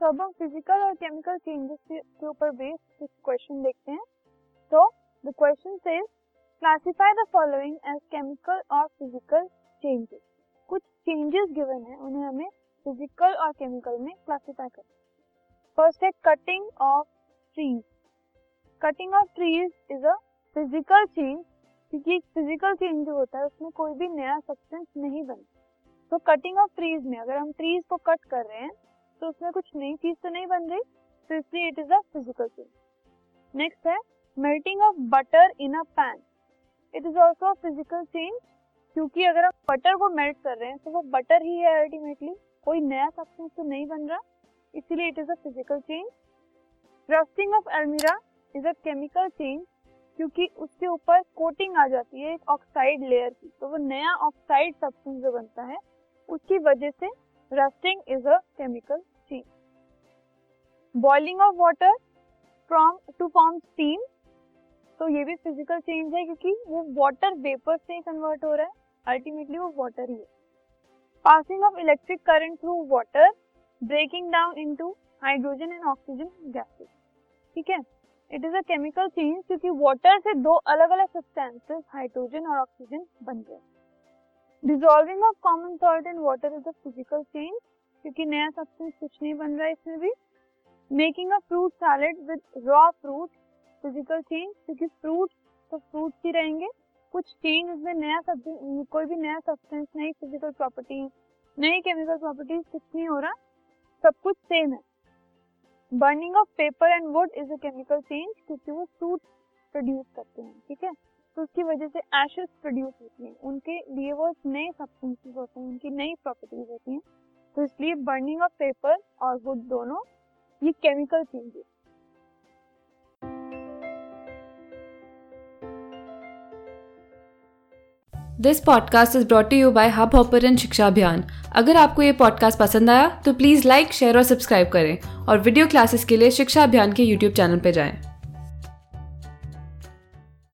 तो अब हम फ़िज़िकल और केमिकल चेंजेस के ऊपर बेस्ड कुछ क्वेश्चन देखते हैं। तो the question says classify the following as chemical और फ़िज़िकल चेंजेस कुछ चेंजेस गिवन है, उन्हें हमें फ़िज़िकल और केमिकल में क्लासिफाई करना फ़र्स्ट है cutting of trees cutting of trees is a physical change क्योंकि एक फ़िज़िकल चेंज जो होता है, उसमें कोई भी नया सब्सटेंस नहीं बनता। तो कटिंग ऑफ़ ट्रीज में, अगर हम ट्रीज को कट कर रहे हैं तो उसमें कुछ नई चीज़ तो नहीं बन रही तो इसलिए it is a physical change next है melting of butter in a pan it is also physical change क्योंकि अगर हम बटर को मेल्ट कर रहे हैं तो वो बटर ही है अल्टीमेटली कोई नया सब्सटेंस तो नहीं बन रहा, इसीलिए it is a physical change rusting of एल्मीरा is a chemical change क्योंकि उसके ऊपर कोटिंग आ जाती है एक ऑक्साइड लेयर की. तो वो नया ऑक्साइड सब्सटेंस जो बनता है, उसकी वजह से rusting is a chemical change boiling of water from to form steam तो ये भी फ़िज़िकल चेंज है क्योंकि वो वाटर वेपर से कन्वर्ट हो रहा है. अल्टीमेटली वो वाटर ही है. Passing of electric current through water breaking down into hydrogen and oxygen gases ठीक है? It is a chemical change क्योंकि वाटर से दो अलग अलग सब्सटेंसेस हाइड्रोजन और ऑक्सीजन बन गए। Dissolving of common salt in water is a physical change क्योंकि नया सब्सटेंस कुछ नहीं बन रहा है इसमें भी। Making a fruit salad with raw fruit physical change क्योंकि फ्रूट तो फ्रूट ही रहेंगे। कुछ चेंज उसमें नया कोई भी नया सब्सटेंस नई फ़िज़िकल प्रॉपर्टी नई केमिकल प्रॉपर्टीज़ कुछ नहीं हो रहा। सब कुछ सेम है। Burning of paper and wood is a chemical change क्योंकि वो सूट प्रोड्यूस करते हैं, ठीक है? तो उसकी वजह से एशेस प्रोड्यूस होती हैं। उनके लिए वो नए सब्सटेंसेस होते हैं, उनकी नई प्रॉपर्टीज़ होती हैं। तो इसलिए बर्निंग ऑफ़ पेपर और वुड दोनों, ये chemical changes this podcast is brought you by Hubhopper Shiksha Abhiyan अगर आपको ये पॉडकास्ट पसंद आया तो प्लीज़ लाइक शेयर और सब्सक्राइब करें। और वीडियो क्लासेस के लिए शिक्षा अभियान के यूट्यूब चैनल पर जाएँ।